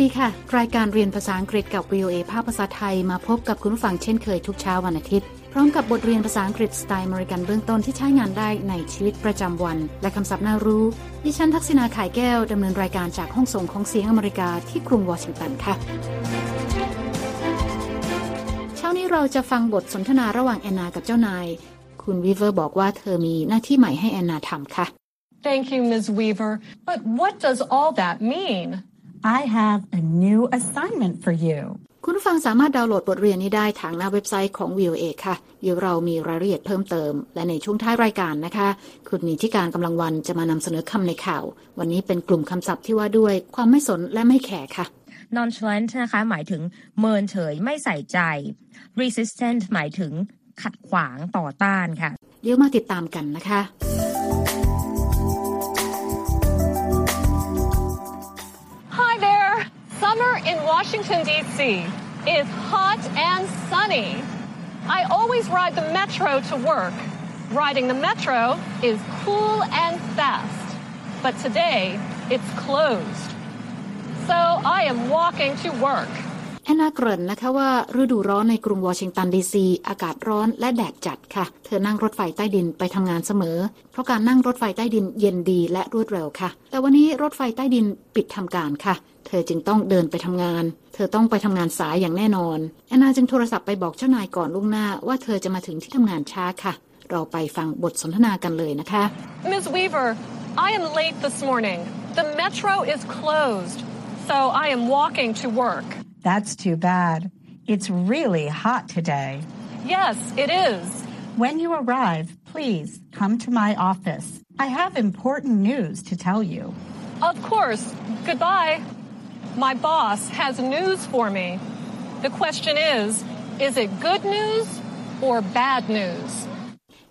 ดีค่ะ รายการเรียนภาษาอังกฤษกับ VOA ภาคภาษาไทยมาพบกับคุณผู้ฟังเช่นเคยทุกเช้าวันอาทิตย์ พร้อมกับบทเรียนภาษาอังกฤษสไตล์อเมริกันเบื้องต้นที่ใช้งานได้ในชีวิตประจำวัน และคำศัพท์น่ารู้ ดิฉันทักษณาขายแก้วดำเนินรายการจากห้องส่งของเสียงอเมริกาที่กรุงวอชิงตันค่ะ เช้านี้เราจะฟังบทสนทนาระหว่างแอนนากับเจ้านาย คุณวีเวอร์บอกว่าเธอมีหน้าที่ใหม่ให้แอนนาทำค่ะ Thank you, Ms. Weaver. But what does all that mean? I have a new assignment for you. คุณผู้ฟังสามารถดาวน์โหลดบทเรียนนี้ได้ทางหน้าเว็บไซต์ของ VOA ค่ะเดี๋ยวเรามีรายละเอียดเพิ่มเติม และในช่วงท้ายรายการนะคะ คุณนิติการกำลังวันจะมานำเสนอคำในข่าว วันนี้เป็นกลุ่มคำศัพท์ที่ว่าด้วยความไม่สนและไม่แคร์ค่ะ nonchalant นะคะหมายถึงเมินเฉยไม่ใส่ใจ resistant หมายถึงขัดขวางต่อต้านค่ะ เดี๋ยวมาติดตามกันนะคะ in Washington, D.C. is hot and sunny. I always ride the metro to work. Riding the metro is cool and fast. But today, it's closed. So I am walking to work. แอนนาเกริ่นนะคะว่าฤดูร้อนในกรุงวอชิงตันดีซีอากาศร้อนและแดดจัดค่ะ เธอนั่งรถไฟใต้ดินไปทำงานเสมอ เพราะการนั่งรถไฟใต้ดินเย็นดีและรวดเร็วค่ะ แต่วันนี้รถไฟใต้ดินปิดทำการค่ะ เธอจึงต้องเดินไปทำงาน เธอต้องไปทำงานสายอย่างแน่นอนแอนนาจึงโทรศัพท์ไปบอกเจ้านายก่อนล่วงหน้าว่าเธอจะมาถึงที่ทำงานช้าค่ะ เราไปฟังบทสนทนากันเลยนะคะ Miss Weaver, I am late this morning. The metro is closed. So I am walking to work. That's too bad. It's really hot today. Yes, it is. When you arrive, please come to my office. I have important news to tell you. Of course. Goodbye. My boss has news for me. The question is, is it good news or bad news?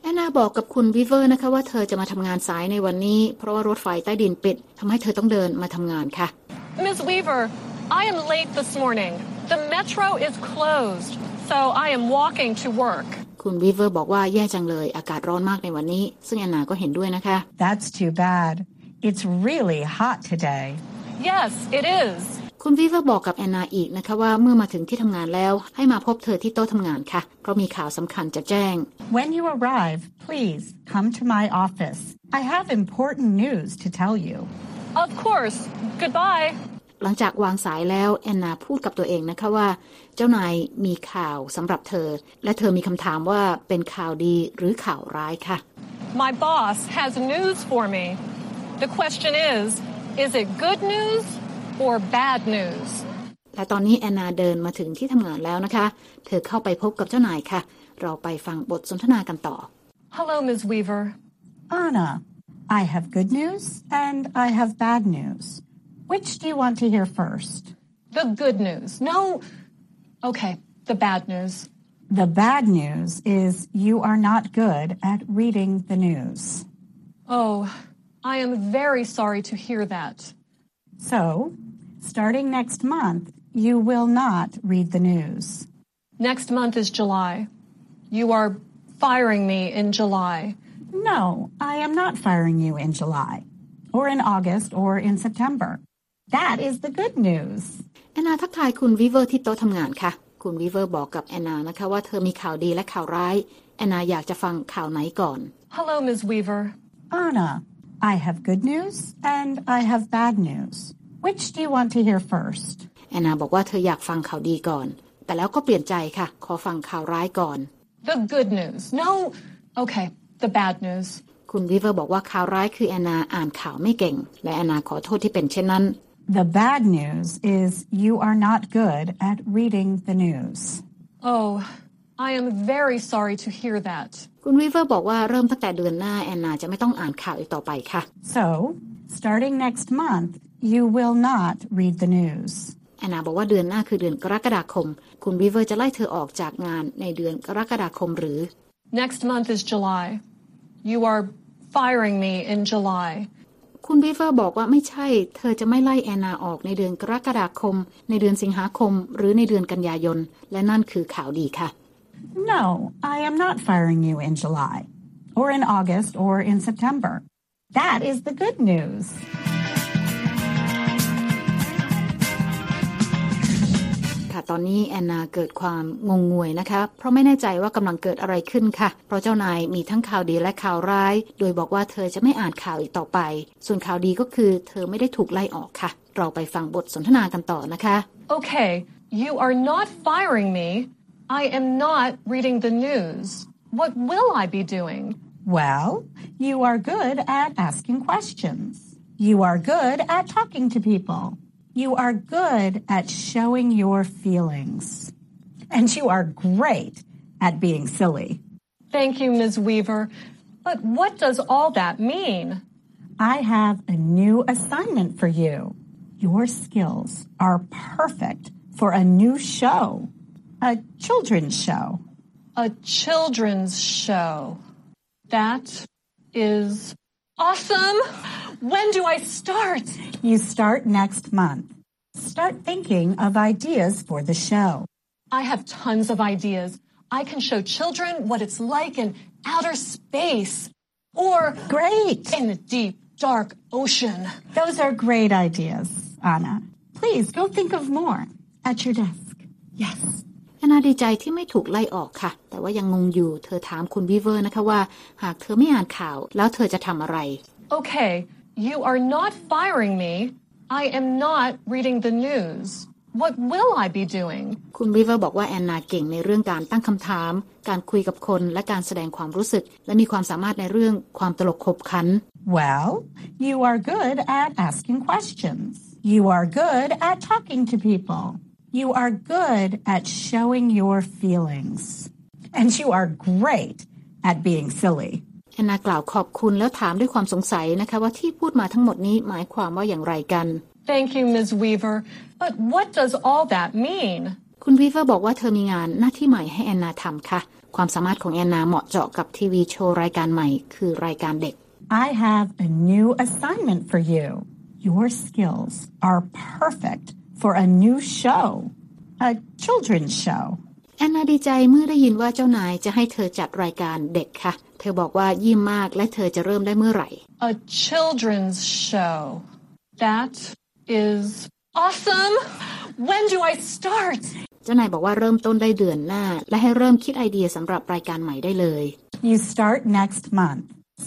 แอนนาบอกกับคุณวิเวอร์นะคะว่าเธอจะมาทำงานสายในวันนี้ เพราะว่ารถไฟใต้ดินปิดทำให้เธอต้องเดินมาทำงานค่ะ Ms. Weaver, I am late this morning. The metro is closed. So I am walking to work. คุณวีเวอร์บอกว่าแย่จังเลย อากาศร้อนมากในวันนี้ ซึ่งแอนนาก็เห็นด้วยนะคะ That's too bad. It's really hot today. Yes, it is. คุณวีเวอร์บอกกับแอนนาอีกนะคะว่าเมื่อมาถึงที่ทำงานแล้ว ให้มาพบเธอที่โต๊ะทำงานค่ะ เพราะมีข่าวสำคัญจะแจ้ง When you arrive, please come to my office. I have important news to tell you. Of course. Goodbye. หลังจากวางสายแล้วแอนนาพูดกับตัวเองนะคะว่า เจ้านายมีข่าวสำหรับเธอ และเธอมีคำถามว่าเป็นข่าวดีหรือข่าวร้ายค่ะ My boss has news for me. The question is, is it good news or bad news? และตอนนี้แอนนาเดินมาถึงที่ทำงานแล้วนะคะ เธอเข้าไปพบกับเจ้านายค่ะ เราไปฟังบทสนทนากันต่อ Hello, Ms. Weaver. Anna, I have good news and I have bad news. Which do you want to hear first? The good news. No. Okay, the bad news. The bad news is you are not good at reading the news. Oh, I am very sorry to hear that. So, starting next month, you will not read the news. Next month is July. You are firing me in July. No, I am not firing you in July, or in August, or in September. That is the good news. แอนนาทักทายคุณวีเวอร์ที่โต๊ะทำงานค่ะ คุณวีเวอร์บอกกับแอนนานะคะว่าเธอมีข่าวดีและข่าวร้าย แอนนาอยากจะฟังข่าวไหนก่อน Hello, Ms. Weaver. Anna, I have good news and I have bad news. Which do you want to hear first? แอนนาบอกว่าเธออยากฟังข่าวดีก่อน แต่แล้วก็เปลี่ยนใจค่ะ ขอฟังข่าวร้ายก่อน The good news. No. Okay, the bad news. คุณวีเวอร์บอกว่าข่าวร้ายคือแอนนาอ่านข่าวไม่เก่ง และแอนนาขอโทษที่เป็นเช่นนั้น The bad news is you are not good at reading the news. Oh, I am very sorry to hear that. คุณวีเวอร์บอกว่าเริ่มตั้งแต่เดือนหน้าแอนนาจะไม่ต้องอ่านข่าวอีกต่อไปค่ะ So, starting next month, you will not read the news. แอนนาบอกว่าเดือนหน้าคือเดือนกรกฎาคม คุณวีเวอร์จะไล่เธอออกจากงานในเดือนกรกฎาคมหรือ Next month is July. You are firing me in July. คุณวีเวอร์บอกว่าไม่ใช่ เธอจะไม่ไล่แอนนาออกในเดือนกรกฎาคม ในเดือนสิงหาคม หรือในเดือนกันยายน และนั่นคือข่าวดีค่ะ No, I am not firing you in July, or in August, or in September. That is the good news. ค่ะ ตอนนี้แอนนาเกิดความงงงวยนะคะ เพราะไม่แน่ใจว่ากำลังเกิดอะไรขึ้นค่ะ เพราะเจ้านายมีทั้งข่าวดีและข่าวร้าย โดยบอกว่าเธอจะไม่อ่านข่าวอีกต่อไป ส่วนข่าวดีก็คือเธอไม่ได้ถูกไล่ออกค่ะ เราไปฟังบทสนทนากันต่อนะคะ Okay, you are not firing me. I am not reading the news. What will I be doing? Well, you are good at asking questions. You are good at talking to people. You are good at showing your feelings. And you are great at being silly. Thank you, Ms. Weaver. But what does all that mean? I have a new assignment for you. Your skills are perfect for a new show, a children's show. A children's show. That is awesome. When do I start? You start next month. Start thinking of ideas for the show. I have tons of ideas. I can show children what it's like in outer space or Great! in the deep, dark ocean. Those are great ideas, Anna. Please go think of more at your desk. Yes. แอนนาดีใจที่ไม่ถูกไล่ออกค่ะ แต่ว่ายังงงอยู่ เธอถามคุณวีเวอร์นะคะว่า หากเธอไม่อ่านข่าว แล้วเธอจะทำอะไร Okay, you are not firing me. I am not reading the news. What will I be doing? คุณวีเวอร์บอกว่าแอนนาเก่งในเรื่องการตั้งคำถาม การคุยกับคนและการแสดงความรู้สึก และมีความสามารถในเรื่องความตลกขบขัน Well, you are good at asking questions. You are good at talking to people. You are good at showing your feelings. And you are great at being silly. แอนนากล่าวขอบคุณแล้วถามด้วยความสงสัยนะคะว่าที่พูดมาทั้งหมดนี้หมายความว่าอย่างไรกัน Thank you, Ms. Weaver. But what does all that mean? คุณวีเวอร์บอกว่าเธอมีงานหน้าที่ใหม่ให้แอนนาทำค่ะ ความสามารถของแอนนาเหมาะเจาะกับทีวีโชว์รายการใหม่ I have a new assignment for you. Your skills are perfect for a new show, a children's show. แอนนาดีใจเมื่อได้ยินว่าเจ้านายจะให้เธอจัดรายการเด็กค่ะ เธอบอกว่ายิ้มมากและเธอจะเริ่มได้เมื่อไหร่ A children's show. That is awesome. When do I start? เจ้านายบอกว่าเริ่มต้นได้เดือนหน้า และให้เริ่มคิดไอเดียสำหรับรายการใหม่ได้เลย You start next month.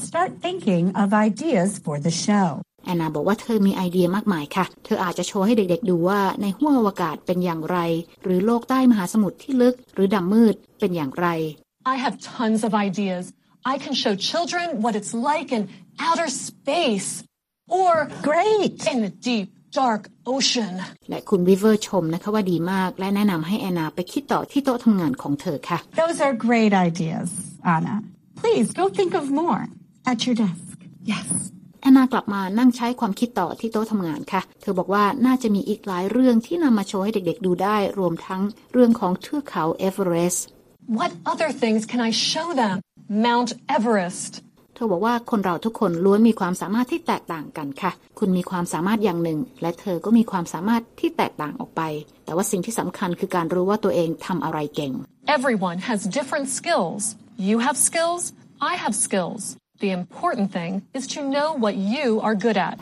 Start thinking of ideas for the show. แอนนาบอกว่าเธอมีไอเดียมากมายค่ะ เธออาจจะโชว์ให้เด็กๆดูว่าในห้วงอวกาศเป็นอย่างไร หรือโลกใต้มหาสมุทรที่ลึก หรือดำมืดเป็นอย่างไร I have tons of ideas. I can show children what it's like in outer space or Great! in the deep, dark ocean. และคุณวิเวอร์ชมนะคะว่าดีมาก และแนะนำให้แอนนาไปคิดต่อที่โต๊ะทำงานของเธอค่ะ Those are great ideas, Anna. Please go think of more at your desk. Yes. แอนนากลับมานั่งใช้ความคิดต่อที่โต๊ะทำงานค่ะ เธอบอกว่าน่าจะมีอีกหลายเรื่องที่นำมาโชว์ให้เด็กๆดูได้ รวมทั้งเรื่องของเทือกเขาเอเวอเรสต์ What other things can I show them? Mount Everest. เธอบอกว่าคนเราทุกคนล้วนมีความสามารถที่แตกต่างกันค่ะ คุณมีความสามารถอย่างหนึ่ง และเธอก็มีความสามารถที่แตกต่างออกไป แต่ว่าสิ่งที่สำคัญคือการรู้ว่าตัวเองทำอะไรเก่ง Everyone has different skills. You have skills, I have skills. The important thing is to know what you are good at.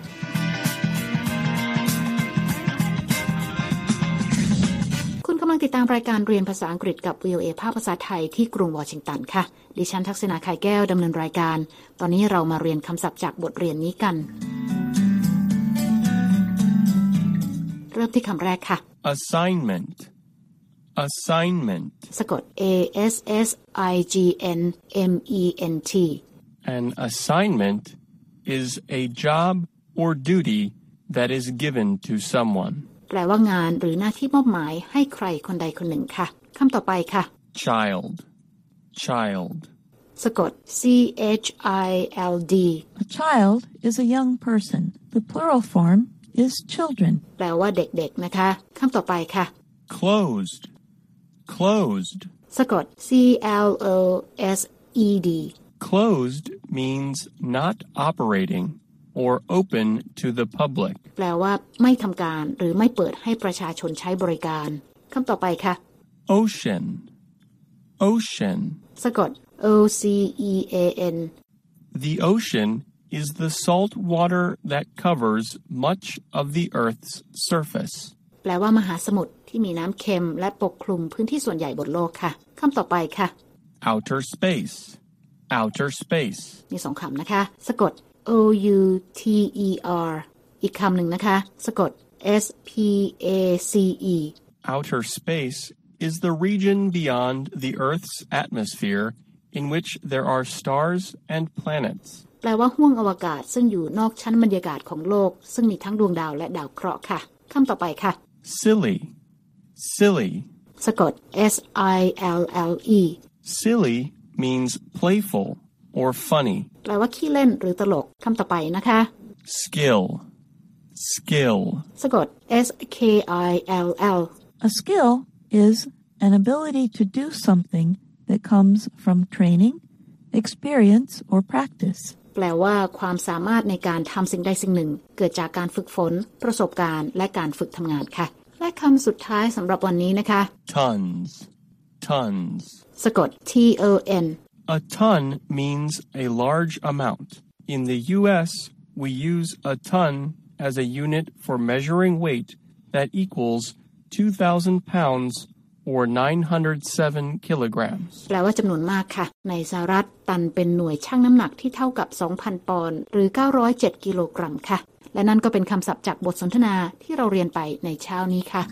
คุณกำลังติดตามรายการเรียนภาษาอังกฤษกับ VOA ภาคภาษาไทยที่กรุงวอชิงตันค่ะ ดิฉันทักษณาไข่แก้วดำเนินรายการ ตอนนี้เรามาเรียนคำศัพท์จากบทเรียนนี้กัน เริ่มที่คำแรกค่ะ Assignment. Assignment. สะกด A S S I G N M E N T An assignment is a job or duty that is given to someone. แปลว่างานหรือหน้าที่มอบหมายให้ใครคนใดคนหนึ่งค่ะคำต่อไปค่ะ Child. Child. สะกด C H I L D A child is a young person. The plural form is children. แปลว่าเด็กๆนะคะคำต่อไปค่ะ Closed. Closed. สะกด C L O S E D Closed means not operating or open to the public. แปลว่าไม่ทำการหรือไม่เปิดให้ประชาชนใช้บริการคำต่อไปค่ะ Ocean. Ocean. สะกด O C E A N The ocean is the salt water that covers much of the Earth's surface. แป ลว่ามหาสมุทรที่มีน้ำเค็มและปกคลุมพื้นที่ส่วนใหญ่บนโลกค่ะคำต่อไปค่ะ outer space, outer space, มีสองคำนะคะ สะกด O U T E R อีกคำหนึ่งนะคะ สะกด S P A C E outer space is the region beyond the Earth's atmosphere in which there are stars and planets. แปลว่าห้วงอวกาศซึ่งอยู่นอกชั้นบรรยากาศของโลก ซึ่งมีทั้งดวงดาวและดาวเคราะห์ค่ะคำต่อไปค่ะ Silly, silly. สะกด S I L L E Silly means playful or funny. แปลว่าขี้เล่นหรือตลกคำต่อไปนะคะ Skill, skill. สะกด S K I L L A skill is an ability to do something that comes from training, experience, or practice. แปลว่าความสามารถในการทำสิ่งใดสิ่งหนึ่ง เกิดจากการฝึกฝน ประสบการณ์ และการฝึกทำงานค่ะ และคำสุดท้ายสำหรับวันนี้นะคะ Tons, tons. สะกด T O N A ton means a large amount. In the U.S., we use a ton as a unit for measuring weight that equals 2,000 pounds or 907 kilograms. แปลว่าจำนวนมากค่ะ ในสหรัฐตันเป็นหน่วยชั่งน้ำหนักที่เท่ากับ 2,000 ปอนด์หรือ 907 กิโลกรัมค่ะ และนั่นก็เป็นคำศัพท์จากบทสนทนาที่เราเรียนไปในเช้านี้ค่ะ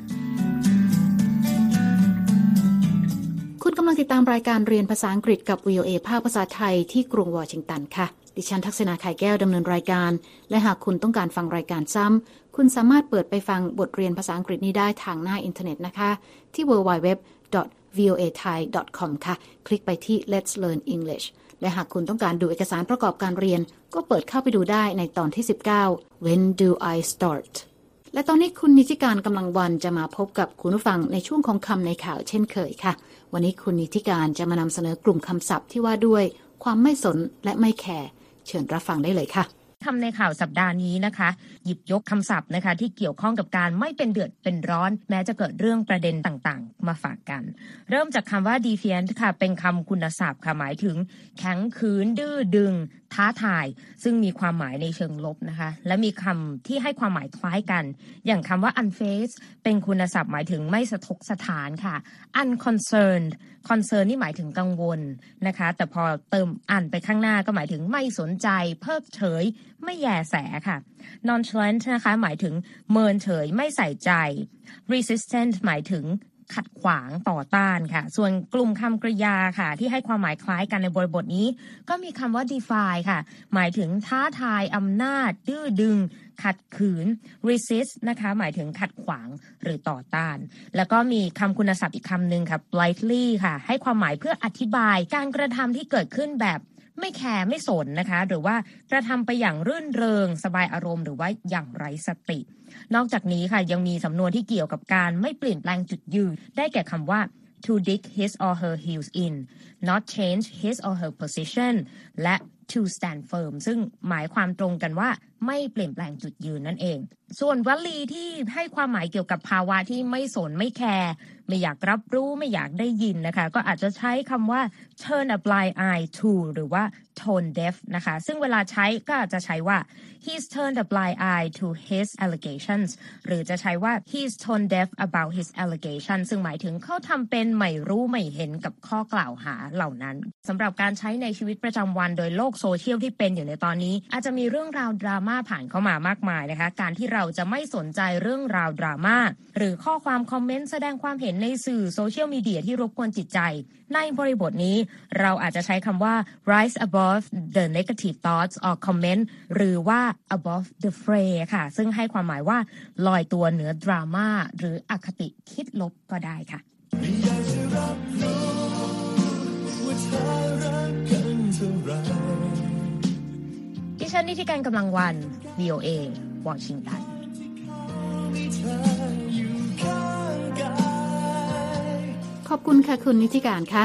กำลังติดตามรายการเรียนภาษาอังกฤษกับ VOA ภาคภาษาไทยที่กรุงวอชิงตันค่ะ ดิฉันทักษณาไข่แก้วดำเนินรายการ และหากคุณต้องการฟังรายการซ้ำ คุณสามารถเปิดไปฟังบทเรียนภาษาอังกฤษนี้ได้ทางหน้าอินเทอร์เน็ตนะคะ ที่ www.voathai.com ค่ะ คลิกไปที่ Let's Learn English และหากคุณต้องการดูเอกสารประกอบการเรียน ก็เปิดเข้าไปดูได้ในตอนที่ 19 When do I start และตอนนี้คุณนิติการกำลังวันจะมาพบกับคุณผู้ฟังในช่วงของคำในข่าวเช่นเคยค่ะ วันนี้คุณนิติการจะมานำเสนอกลุ่มคำศัพท์ที่ว่าด้วย ความไม่สนและไม่แคร์เชิญรับฟังได้เลยค่ะคำในข่าวสัปดาห์นี้นะคะ หยิบยกคำศัพท์นะคะ ที่เกี่ยวข้องกับการไม่เป็นเดือดเป็นร้อน แม้จะเกิดเรื่องประเด็นต่างๆ มาฝากกัน เริ่มจากคำว่า defiant ค่ะ เป็นคำคุณศัพท์ค่ะหมายถึง แข็งขืนดื้อดึงท้าทาย ซึ่งมีความหมายในเชิงลบนะคะ และมีคำที่ให้ความหมายคล้ายกัน อย่างคำว่า unfazed เป็นคุณศัพท์หมายถึงไม่สะทกสถานค่ะ unconcerned concern นี่หมายถึงกังวลนะคะ แต่พอเติมอันไปข้างหน้าก็หมายถึงไม่สนใจ เพิกเฉย ไม่แยแสค่ะ nonchalant นะคะ หมายถึงเมินเฉย ไม่ใส่ใจ resistant หมายถึง ขัดขวางต่อต้านค่ะ ส่วนกลุ่มคำกริยาค่ะ ที่ให้ความหมายคล้ายกันในบริบทนี้ ก็มีคำว่า defy ค่ะ หมายถึงท้าทายอำนาจ ดื้อดึง ขัดขืน resist นะคะ หมายถึงขัดขวางหรือต่อต้าน แล้วก็มีคำคุณศัพท์อีกคำหนึ่งค่ะ blithely ค่ะ ให้ความหมายเพื่ออธิบายการกระทำที่เกิดขึ้นแบบ ไม่แคร์ไม่สนนะคะ หรือว่ากระทำไปอย่างรื่นเริง สบายอารมณ์หรือว่าอย่างไร้สติ นอกจากนี้ค่ะยังมีสำนวนที่เกี่ยวกับการไม่เปลี่ยนแปลงจุดยืน ได้แก่คำว่า to dig his or her heels in not change his or her position และ to stand firm ซึ่งหมายความตรงกันว่าไม่เปลี่ยนแปลงจุดยืนนั่นเอง ส่วนวลีที่ให้ความหมายเกี่ยวกับภาวะที่ไม่สนไม่แคร์ไม่อยากรับรู้ไม่อยากได้ยินนะคะ ก็อาจจะใช้คำว่า turn a blind eye to หรือว่า tone deaf นะคะ ซึ่งเวลาใช้ก็อาจจะใช้ว่า he's turned a blind eye to his allegations หรือจะใช้ว่า he's tone deaf about his allegations ซึ่งหมายถึงเขาทำเป็นไม่รู้ไม่เห็นกับข้อกล่าวหาเหล่านั้นสำหรับการใช้ในชีวิตประจำวันโดยโลกโซเชียลที่เป็นอยู่ในตอนนี้ อาจจะมีเรื่องราวดราม่าผ่านเข้ามามากมายนะคะ การที่เราจะไม่สนใจเรื่องราวดราม่าหรือข้อความคอมเมนต์แสดงความเห็นในสื่อโซเชียลมีเดียที่รบกวนจิตใจ ในบริบทนี้เราอาจจะใช้คำว่า rise above the negative thoughts or comment หรือว่า above the fray ค่ะ ซึ่งให้ความหมายว่าลอยตัวเหนือดราม่าหรืออคติคิดลบก็ได้ค่ะ ดิฉันนิติการกำลังวัน VOA วอชิงตันขอบคุณค่ะคุณนิติการค่ะ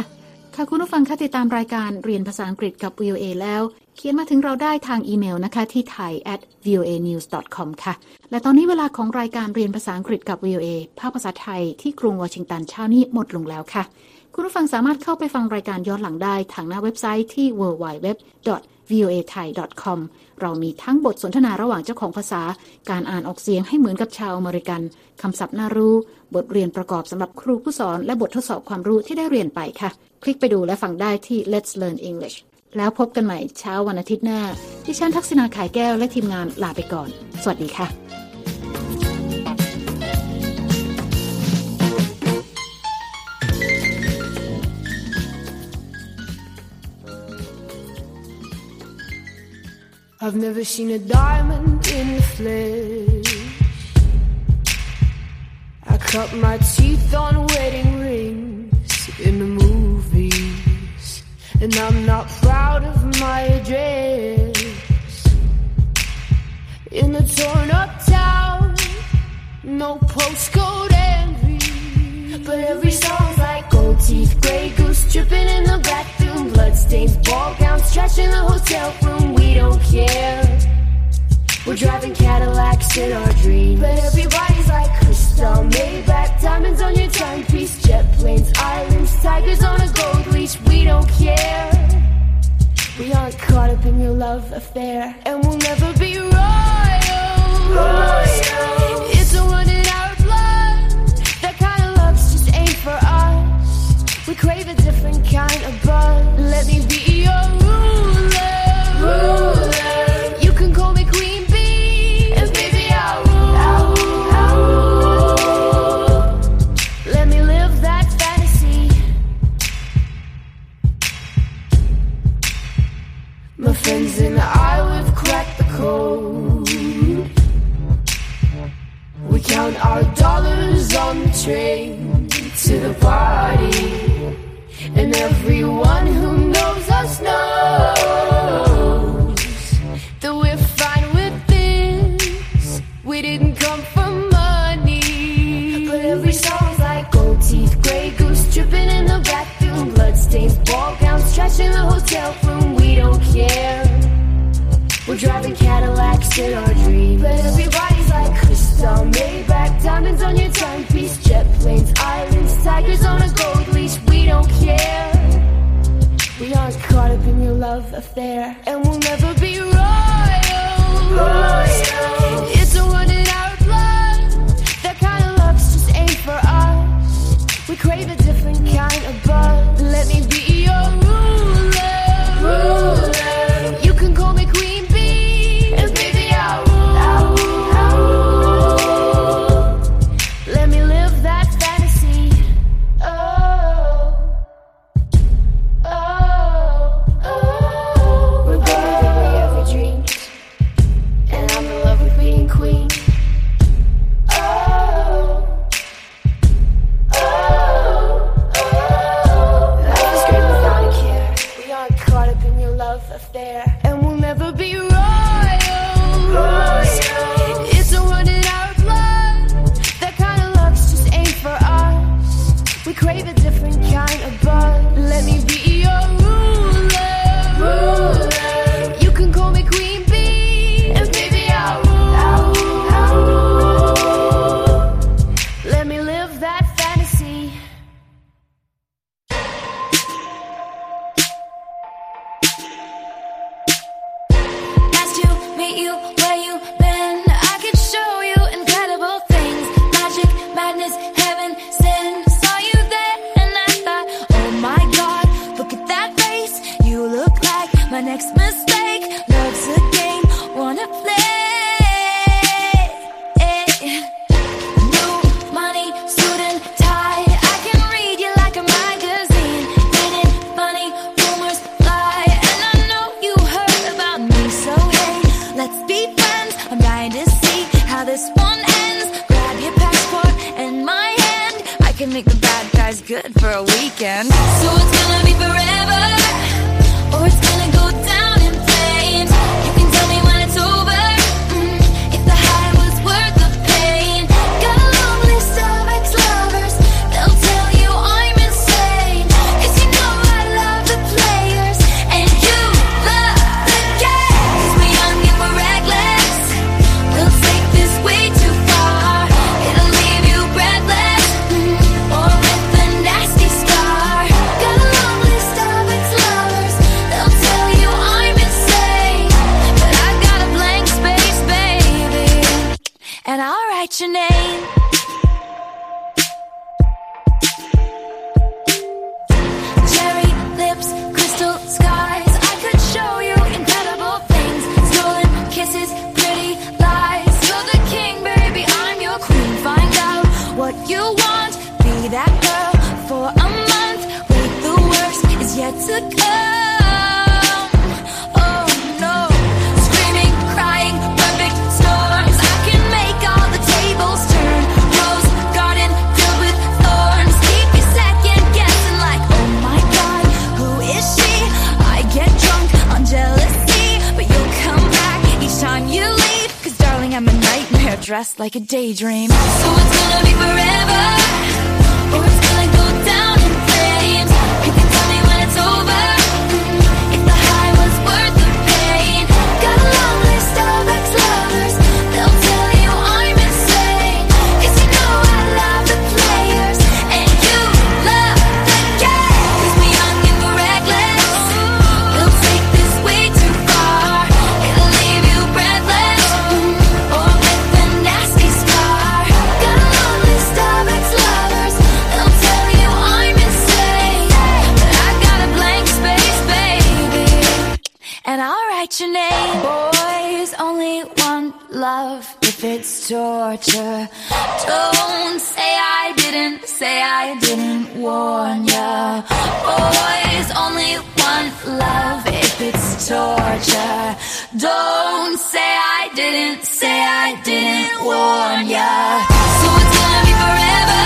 ค่ะคุณผู้ฟังคะติดตามรายการเรียนภาษาอังกฤษกับ VOA แล้ว เขียนมาถึงเราได้ทางอีเมลนะคะที่ thai at voa news com ค่ะ และตอนนี้เวลาของรายการเรียนภาษาอังกฤษกับ VOA ภาคภาษาไทยที่กรุงวอชิงตันเช้านี้หมดลงแล้วค่ะ คุณผู้ฟังสามารถเข้าไปฟังรายการย้อนหลังได้ทางหน้าเว็บไซต์ที่ www.voathai.com เรามีทั้งบทสนทนาระหว่างเจ้าของภาษา การอ่านออกเสียงให้เหมือนกับชาวอเมริกัน คำศัพท์น่ารู้ บทเรียนประกอบสำหรับครูผู้สอน และบททดสอบความรู้ที่ได้เรียนไปค่ะ คลิกไปดูและฟังได้ที่ Let's Learn English แล้วพบกันใหม่เช้าวันอาทิตย์หน้า ที่ฉันทักษณาขายแก้วและทีมงานลาไปก่อน สวัสดีค่ะ I've never seen a diamond in the flesh. I cut my teeth on wedding rings in the movies, and I'm not proud of my address. In the torn up town, no postcode envy, but every song's like gold teeth, gray goose dripping in the bathroom, bloodstains, ball gowns, trash in the hotel room. We don't care. We're driving Cadillacs in our dreams, but everybody's like crystal, Maybach, diamonds on your timepiece, jet planes, islands, tigers on a gold leash. We don't care. We aren't caught up in your love affair, and we'll never be royal. It's a run in our blood. That kind of love's just ain't for us. We crave a different kind of buzz. Let me be your ruler. Ruler. You can call me Queen Bee, and baby I'll rule. I'll rule. Let me live that fantasy. My friends and I, we've cracked the code. We count our dollars on the train to the party. And everyone who knows us knows that we're fine with this. We didn't come for money. But every song's like gold teeth, gray goose dripping in the bathroom, bloodstains, ball gowns, trash in the hotel room. We don't care. We're driving Cadillacs in our dreams. But everybody's like crystal, Maybach, diamonds on your timepiece, jet planes, islands, tigers on a gold care. We aren't caught up in your love affair, and we'll never be royal. It's a run in our blood. That kind of love's just ain't for us. We crave a different kind of buzz. You just like a daydream. So it's gonna be forever. Oh, and I'll write your name. Boys, only want love if it's torture. Don't say I didn't, say I didn't warn ya. Boys, only want love if it's torture. Don't say I didn't, say I didn't warn ya. So it's gonna be forever.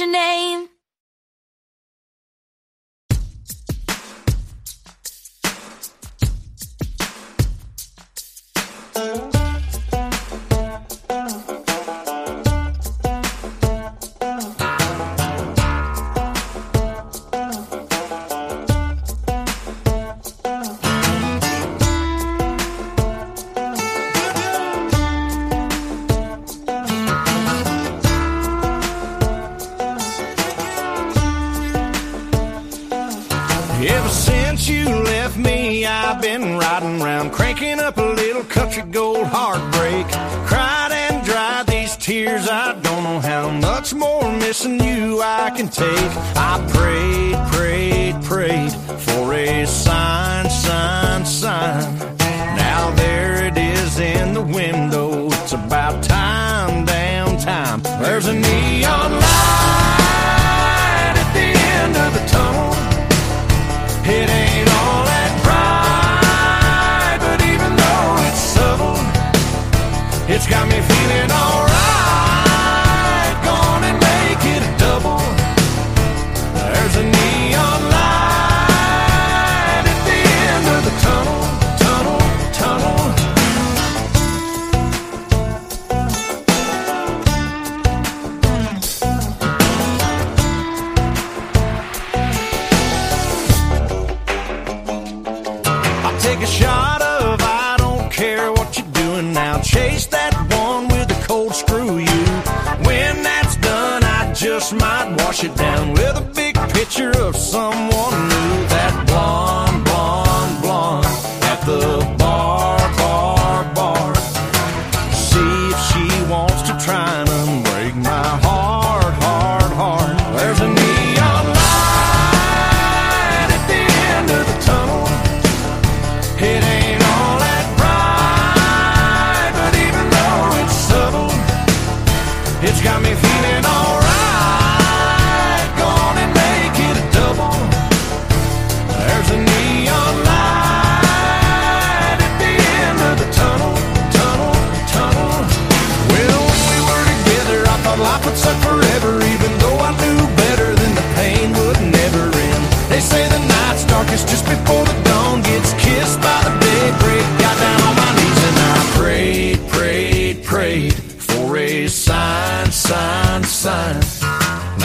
your name.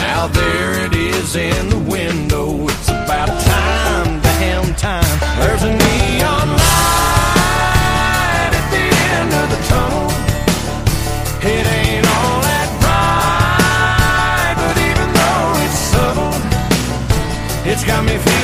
Now there it is in the window. It's about time, damn time. There's a neon light at the end of the tunnel. It ain't all that bright, but even though it's subtle, it's got me feeling.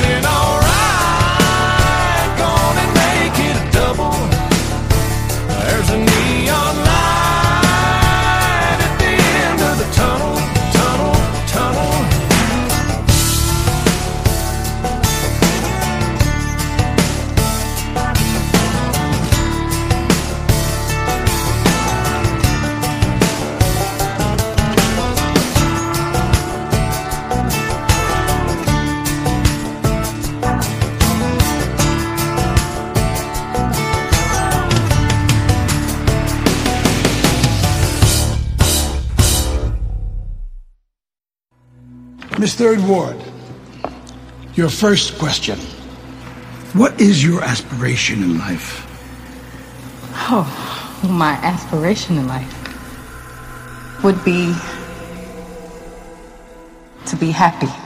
Miss Third Ward, your first question. What is your aspiration in life? Oh, my aspiration in life would be to be happy.